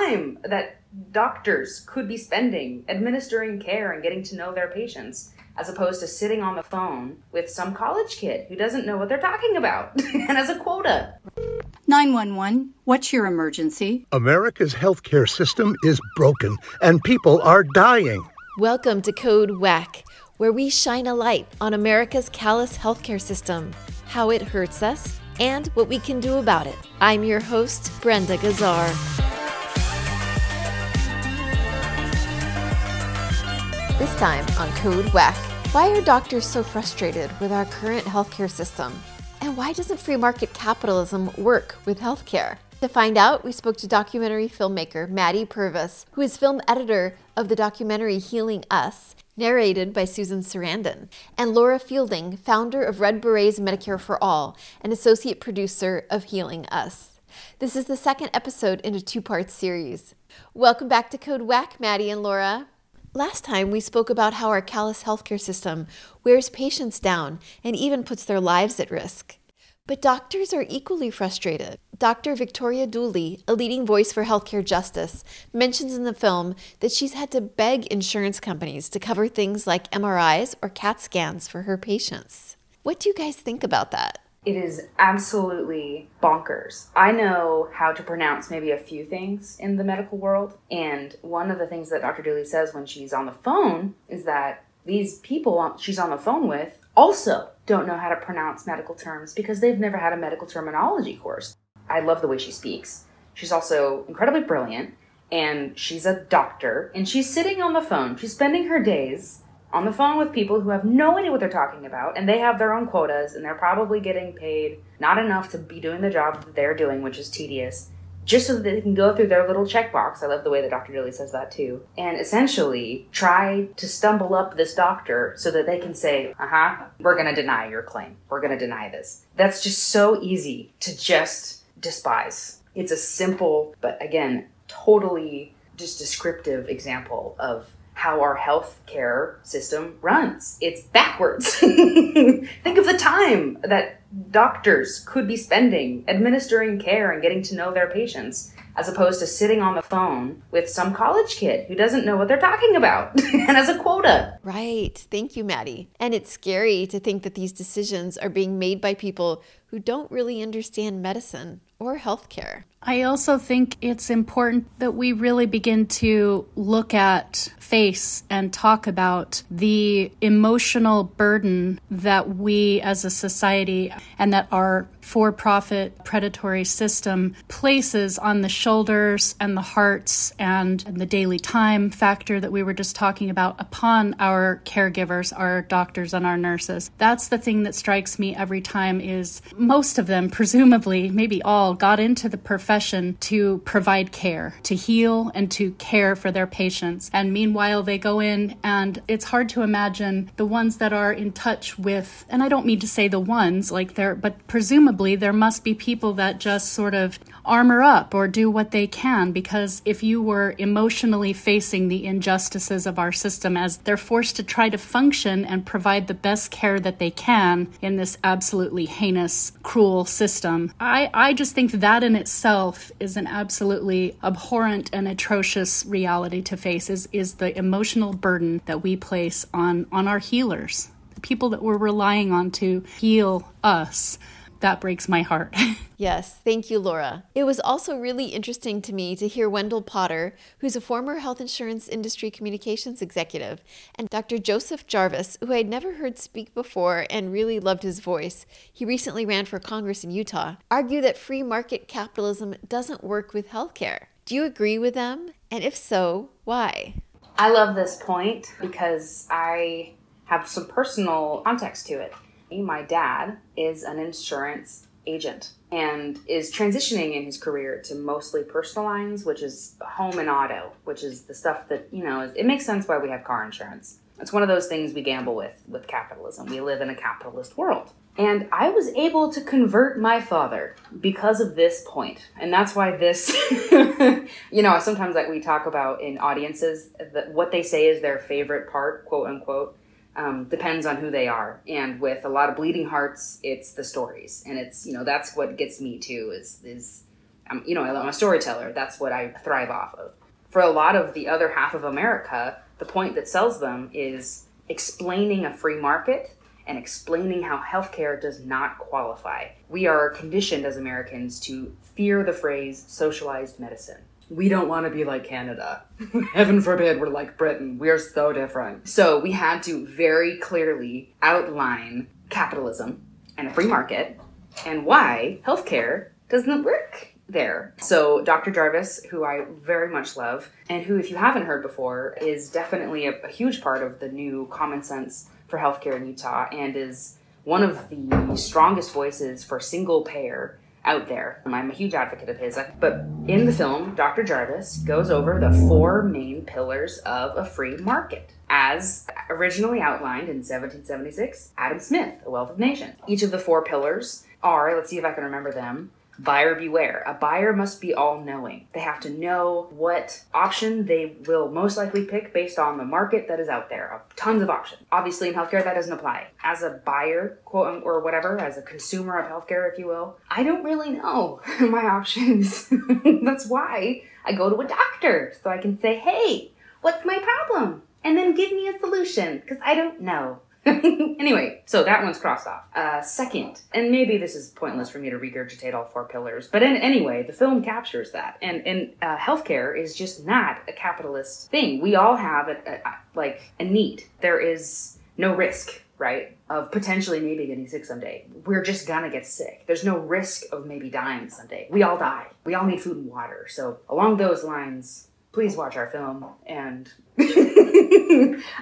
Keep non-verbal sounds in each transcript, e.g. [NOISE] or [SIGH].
time that doctors could be spending administering care and getting to know their patients as opposed to sitting on the phone with some college kid who doesn't know what they're talking about [LAUGHS] and has a quota. 911, what's your emergency? America's healthcare system is broken and people are dying. Welcome to Code WACK, where we shine a light on America's callous healthcare system, how it hurts us, and what we can do about it. I'm your host, Brenda Gazzar. This time on Code WACK, why are doctors so frustrated with our current healthcare system? And why doesn't free market capitalism work with healthcare? To find out, we spoke to documentary filmmaker Maddy Purves, who is film editor of the documentary Healing Us, narrated by Susan Sarandon, and Laura Fielding, founder of Red Berets Medicare for All and associate producer of Healing Us. This is the second episode in a two part series. Welcome back to Code WACK, Maddy and Laura. Last time we spoke about how our callous healthcare system wears patients down and even puts their lives at risk. But doctors are equally frustrated. Dr. Victoria Dooley, a leading voice for healthcare justice, mentions in the film that she's had to beg insurance companies to cover things like MRIs or CAT scans for her patients. What do you guys think about that? It is absolutely bonkers. I know how to pronounce maybe a few things in the medical world, and one of the things that Dr. Dooley says when she's on the phone is that these people she's on the phone with also don't know how to pronounce medical terms because they've never had a medical terminology course. I love the way she speaks. She's also incredibly brilliant, and she's a doctor, and she's sitting on the phone. She's spending her days on the phone with people who have no idea what they're talking about and they have their own quotas and they're probably getting paid not enough to be doing the job that they're doing, which is tedious, just so that they can go through their little checkbox. I love the way that Dr. Dilly says that too. And essentially try to stumble up this doctor so that they can say, uh huh, we're going to deny your claim. We're going to deny this. That's just so easy to just despise. It's a simple, but again, totally just descriptive example of how our healthcare system runs. It's backwards. [LAUGHS] Think of the time that doctors could be spending administering care and getting to know their patients as opposed to sitting on the phone with some college kid who doesn't know what they're talking about [LAUGHS] and has a quota. Right. Thank you, Maddy. And it's scary to think that these decisions are being made by people who don't really understand medicine or healthcare. I also think it's important that we really begin to look at, face, and talk about the emotional burden that we as a society and that our for profit predatory system places on the shoulders and the hearts and, and the daily time factor that we were just talking about upon our caregivers, our doctors, and our nurses. That's the thing that strikes me every time is most of them, presumably, maybe all, got into the profession to provide care, to heal and to care for their patients. And meanwhile, they go in, and it's hard to imagine the ones that are in touch with, and I don't mean to say the ones, like they're, but presumably there must be people that just sort of armor up or do what they can because if you were emotionally facing the injustices of our system as they're forced to try to function and provide the best care that they can in this absolutely heinous, cruel system, I, I just think that in itself is an absolutely abhorrent and atrocious reality to face is, is the emotional burden that we place on, on our healers, the people that we're relying on to heal us that breaks my heart. [LAUGHS] yes, thank you, Laura. It was also really interesting to me to hear Wendell Potter, who's a former health insurance industry communications executive, and Dr. Joseph Jarvis, who I'd never heard speak before and really loved his voice. He recently ran for Congress in Utah, argue that free market capitalism doesn't work with healthcare. Do you agree with them? And if so, why? I love this point because I have some personal context to it. My dad is an insurance agent and is transitioning in his career to mostly personal lines, which is home and auto, which is the stuff that, you know, it makes sense why we have car insurance. It's one of those things we gamble with with capitalism. We live in a capitalist world. And I was able to convert my father because of this point. And that's why this, [LAUGHS] you know, sometimes like we talk about in audiences that what they say is their favorite part, quote unquote um, depends on who they are. And with a lot of bleeding hearts, it's the stories, and it's you know that's what gets me too. Is is I'm, you know, I'm a storyteller. That's what I thrive off of. For a lot of the other half of America, the point that sells them is explaining a free market and explaining how healthcare does not qualify. We are conditioned as Americans to fear the phrase socialized medicine. We don't want to be like Canada. [LAUGHS] Heaven forbid we're like Britain. We are so different. So we had to very clearly outline capitalism and a free market and why healthcare doesn't work there. So, Dr. Jarvis, who I very much love, and who, if you haven't heard before, is definitely a, a huge part of the new common sense for healthcare in Utah and is one of the strongest voices for single payer out there. I'm a huge advocate of his. But in the film, Dr. Jarvis goes over the four main pillars of a free market. As originally outlined in 1776, Adam Smith, A Wealth of Nations. Each of the four pillars are, let's see if I can remember them, buyer beware. A buyer must be all knowing. They have to know what option they will most likely pick based on the market that is out there. Uh, tons of options. Obviously, in healthcare, that doesn't apply. As a buyer, quote, or whatever, as a consumer of healthcare, if you will, I don't really know [LAUGHS] my options. [LAUGHS] That's why I go to a doctor so I can say, hey, what's my problem? And then give me a solution because I don't know. [LAUGHS] anyway, so that one's crossed off. Uh, second, and maybe this is pointless for me to regurgitate all four pillars, but in, anyway, the film captures that. And, and uh, healthcare is just not a capitalist thing. We all have a, a, a, like a need. There is no risk, right, of potentially maybe getting sick someday. We're just gonna get sick. There's no risk of maybe dying someday. We all die. We all need food and water. So along those lines, please watch our film and [LAUGHS]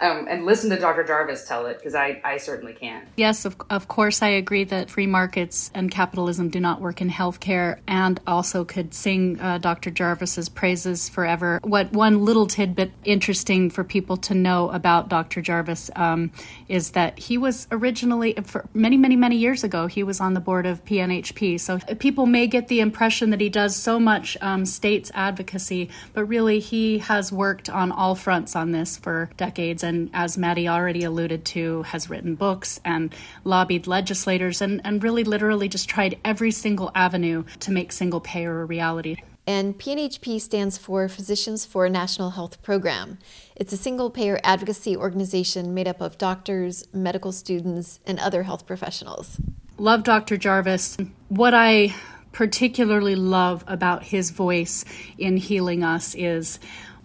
um, and listen to Dr. Jarvis tell it because I, I certainly can. Yes, of, of course, I agree that free markets and capitalism do not work in healthcare, and also could sing uh, Dr. Jarvis's praises forever. What one little tidbit interesting for people to know about Dr. Jarvis um, is that he was originally, for many, many, many years ago, he was on the board of PNHP. So people may get the impression that he does so much um, states advocacy, but really he has worked on all fronts on this for decades, and as Maddy already alluded to, has written books and lobbied legislators and, and really literally just tried every single avenue to make single payer a reality. And PNHP stands for Physicians for a National Health Program. It's a single payer advocacy organization made up of doctors, medical students, and other health professionals. Love Dr. Jarvis. What I particularly love about his voice in healing us is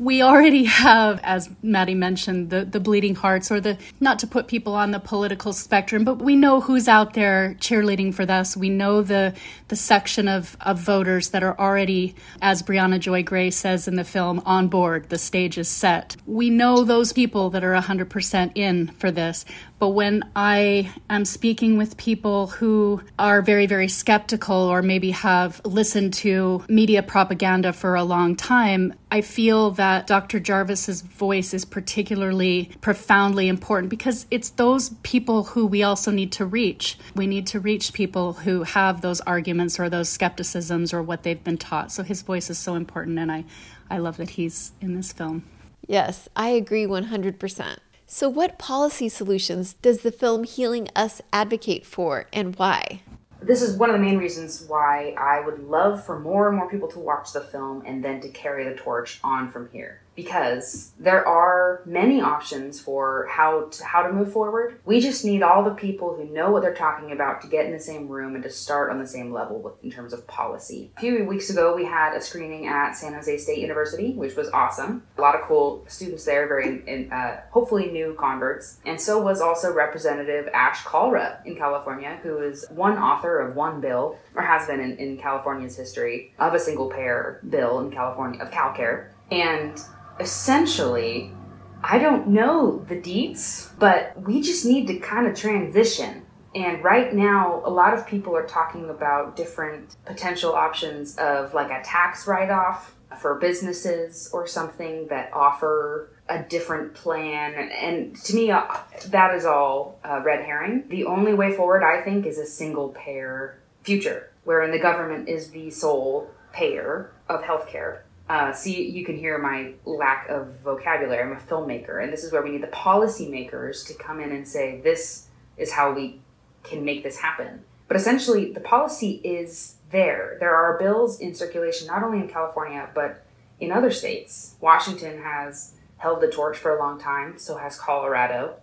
we already have, as Maddy mentioned, the, the bleeding hearts, or the not to put people on the political spectrum, but we know who's out there cheerleading for this. We know the the section of, of voters that are already, as Briahna Joy Gray says in the film, on board. The stage is set. We know those people that are 100% in for this. But when I am speaking with people who are very, very skeptical or maybe have listened to media propaganda for a long time, I feel that Dr. Jarvis's voice is particularly profoundly important because it's those people who we also need to reach. We need to reach people who have those arguments or those skepticisms or what they've been taught. So his voice is so important, and I, I love that he's in this film. Yes, I agree 100%. So, what policy solutions does the film Healing Us advocate for and why? This is one of the main reasons why I would love for more and more people to watch the film and then to carry the torch on from here because there are many options for how to, how to move forward. We just need all the people who know what they're talking about to get in the same room and to start on the same level with, in terms of policy. A few weeks ago, we had a screening at San Jose State University, which was awesome. A lot of cool students there, very in, uh, hopefully new converts, and so was also Representative Ash Kalra in California, who is one author of one bill, or has been in, in California's history of a single payer bill in California of CalCare. And essentially, I don't know the deets, but we just need to kind of transition. And right now, a lot of people are talking about different potential options of like a tax write off for businesses or something that offer a different plan. And to me, uh, that is all uh, red herring. The only way forward, I think, is a single payer future, wherein the government is the sole payer of healthcare uh, see, you can hear my lack of vocabulary. I'm a filmmaker, and this is where we need the policymakers to come in and say, this is how we can make this happen. But essentially, the policy is there. There are bills in circulation not only in California, but in other states. Washington has held the torch for a long time, so has Colorado.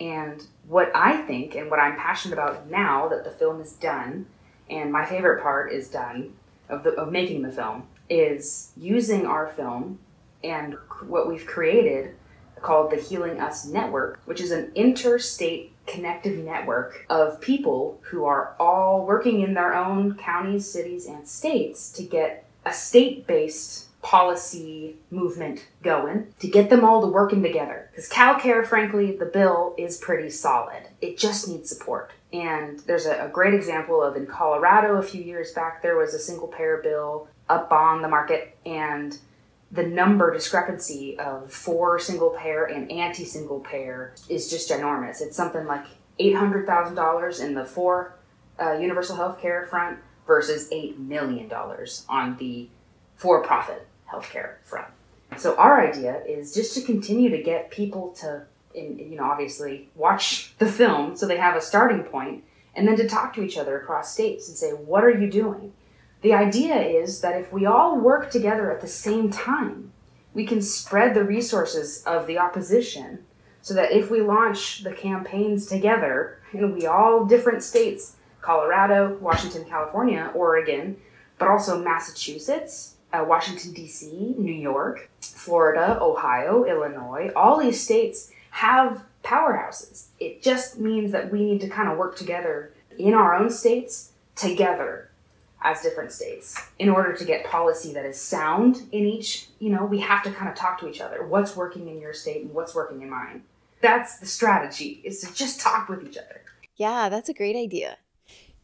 And what I think and what I'm passionate about now that the film is done, and my favorite part is done of, the, of making the film, is using our film and what we've created called the Healing Us Network, which is an interstate connected network of people who are all working in their own counties, cities, and states to get a state based policy movement going to get them all to working together. Because CalCare, frankly, the bill is pretty solid. It just needs support. And there's a, a, great example of in Colorado a few years back, there was a single payer bill up on the market, and the number discrepancy of for single payer and anti single payer is just ginormous. It's something like $800,000 in the for uh, universal health care front versus $8 million on the for profit healthcare front. So our idea is just to continue to get people to, you know, obviously watch the film so they have a starting point, and then to talk to each other across states and say, what are you doing? The idea is that if we all work together at the same time, we can spread the resources of the opposition so that if we launch the campaigns together, and we all different states, Colorado, Washington, California, Oregon, but also Massachusetts, uh, Washington, D.C., New York, Florida, Ohio, Illinois, all these states have powerhouses. It just means that we need to kind of work together in our own states together as different states in order to get policy that is sound in each you know we have to kind of talk to each other what's working in your state and what's working in mine that's the strategy is to just talk with each other yeah that's a great idea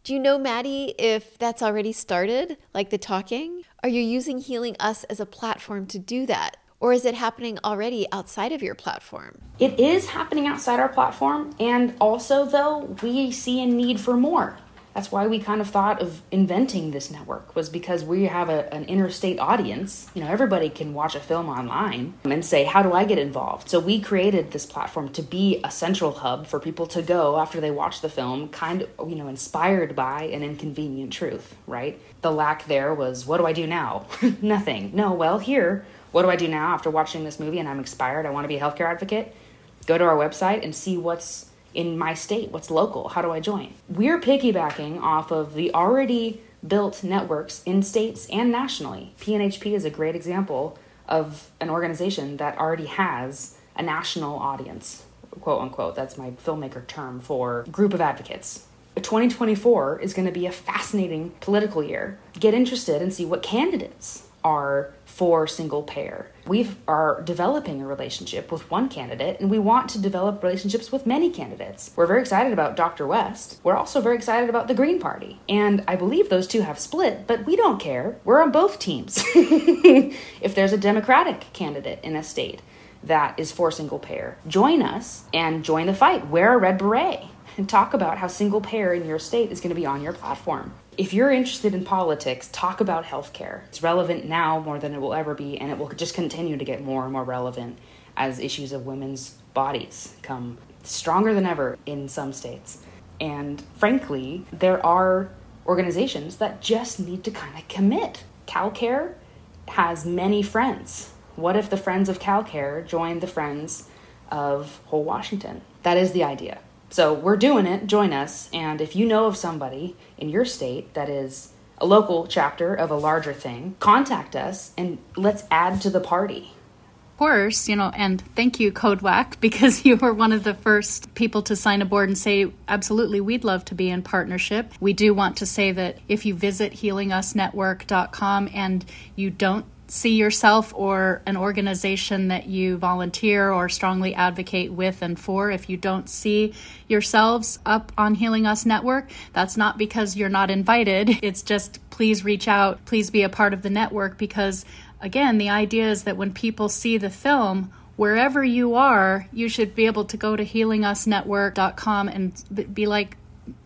do you know, Maddy, if that's already started, like the talking? Are you using Healing Us as a platform to do that? Or is it happening already outside of your platform? It is happening outside our platform. And also, though, we see a need for more that's why we kind of thought of inventing this network was because we have a, an interstate audience. You know everybody can watch a film online and say how do i get involved? So we created this platform to be a central hub for people to go after they watch the film kind of you know inspired by an inconvenient truth right? The lack there was what do i do now? [LAUGHS] Nothing. No well here what do i do now after watching this movie and i'm inspired? I want to be a healthcare advocate? Go to our website and see what's in my state? What's local? How do I join? We're piggybacking off of the already built networks in states and nationally. PNHP is a great example of an organization that already has a national audience, quote unquote. That's my filmmaker term for group of advocates. 2024 is going to be a fascinating political year. Get interested and see what candidates are for single payer. We are developing a relationship with one candidate and we want to develop relationships with many candidates. We're very excited about Dr. West. We're also very excited about the Green Party. And I believe those two have split, but we don't care. We're on both teams. [LAUGHS] if there's a Democratic candidate in a state that is for single payer, join us and join the fight. Wear a red beret and [LAUGHS] talk about how single payer in your state is going to be on your platform if you're interested in politics, talk about healthcare. It's relevant now more than it will ever be, and it will just continue to get more and more relevant as issues of women's bodies come stronger than ever in some states. And frankly, there are organizations that just need to kind of commit. CalCare has many friends. What if the friends of CalCare join the friends of Whole Washington? That is the idea. So we're doing it. Join us. And if you know of somebody in your state that is a local chapter of a larger thing, contact us and let's add to the party. Of course, you know, and thank you, Code WACK, [LAUGHS] because you were one of the first people to sign aboard and say, absolutely, we'd love to be in partnership. We do want to say that if you visit healingusnetwork.com and you don't see yourself or an organization that you volunteer or strongly advocate with and for, if you don't see yourselves up on Healing Us Network, that's not because you're not invited. [LAUGHS] It's just please reach out, please be a part of the network because, again, the idea is that when people see the film, wherever you are, you should be able to go to healingusnetwork.com and be like,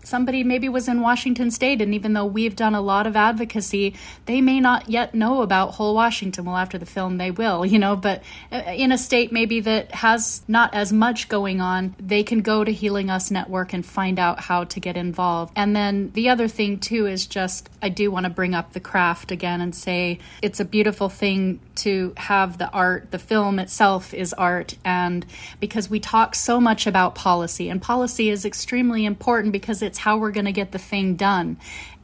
somebody maybe was in Washington state, and even though we've done a lot of advocacy, they may not yet know about whole Washington. Well, after the film, they will, [LAUGHS] you know, but uh, in a state maybe that has not as much going on, they can go to Healing Us Network and find out how to get involved. And then the other thing, too, is just I do want to bring up the craft again and say it's a beautiful thing to have the art, the film itself is art, and because we talk so much about policy, and policy is extremely important because it's how we're going to get the thing done.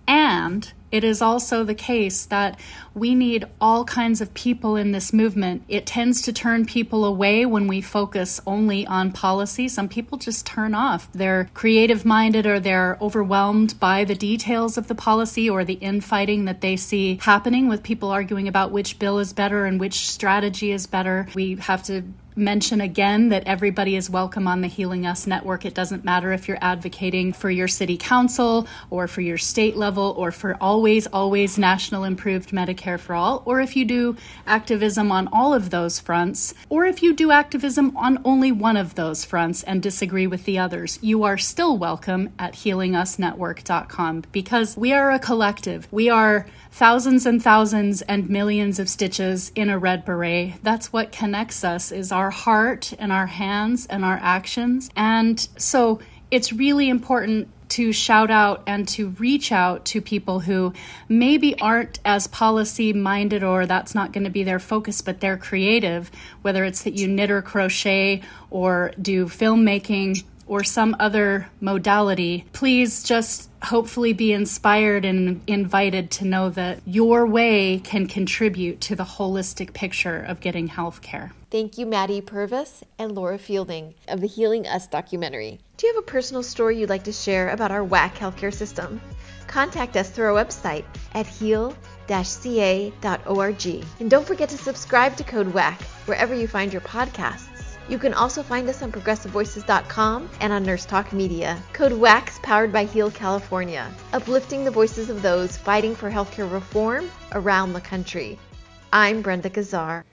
And it is also the case that we need all kinds of people in this movement. It tends to turn people away when we focus only on policy. Some people just turn off. They're creative minded or they're overwhelmed by the details of the policy or the infighting that they see happening with people arguing about which bill is better and which strategy is better. We have to mention again that everybody is welcome on the Healing Us network. It doesn't matter if you're advocating for your city council or for your state level or for always, always national improved Medicare for all, or if you do activism on all of those fronts, or if you do activism on only one of those fronts and disagree with the others, you are still welcome at healingusnetwork.com because we are a collective. We are thousands and thousands and millions of stitches in a red beret. That's what connects us is our heart and our hands and our actions. And so it's really important to shout out and to reach out to people who maybe aren't as policy minded or that's not going to be their focus, but they're creative, whether it's that you knit or crochet or do filmmaking or some other modality, please just hopefully be inspired and invited to know that your way can contribute to the holistic picture of getting health care. Thank you, Maddy Purves and Laura Fielding of the Healing Us documentary. Do you have a personal story you'd like to share about our WACK healthcare system? Contact us through our website at heal ca.org. And don't forget to subscribe to Code WACK wherever you find your podcasts. You can also find us on progressivevoices.com and on Nurse Talk Media. Code WACK's powered by Heal California, uplifting the voices of those fighting for healthcare reform around the country. I'm Brenda Gazzar.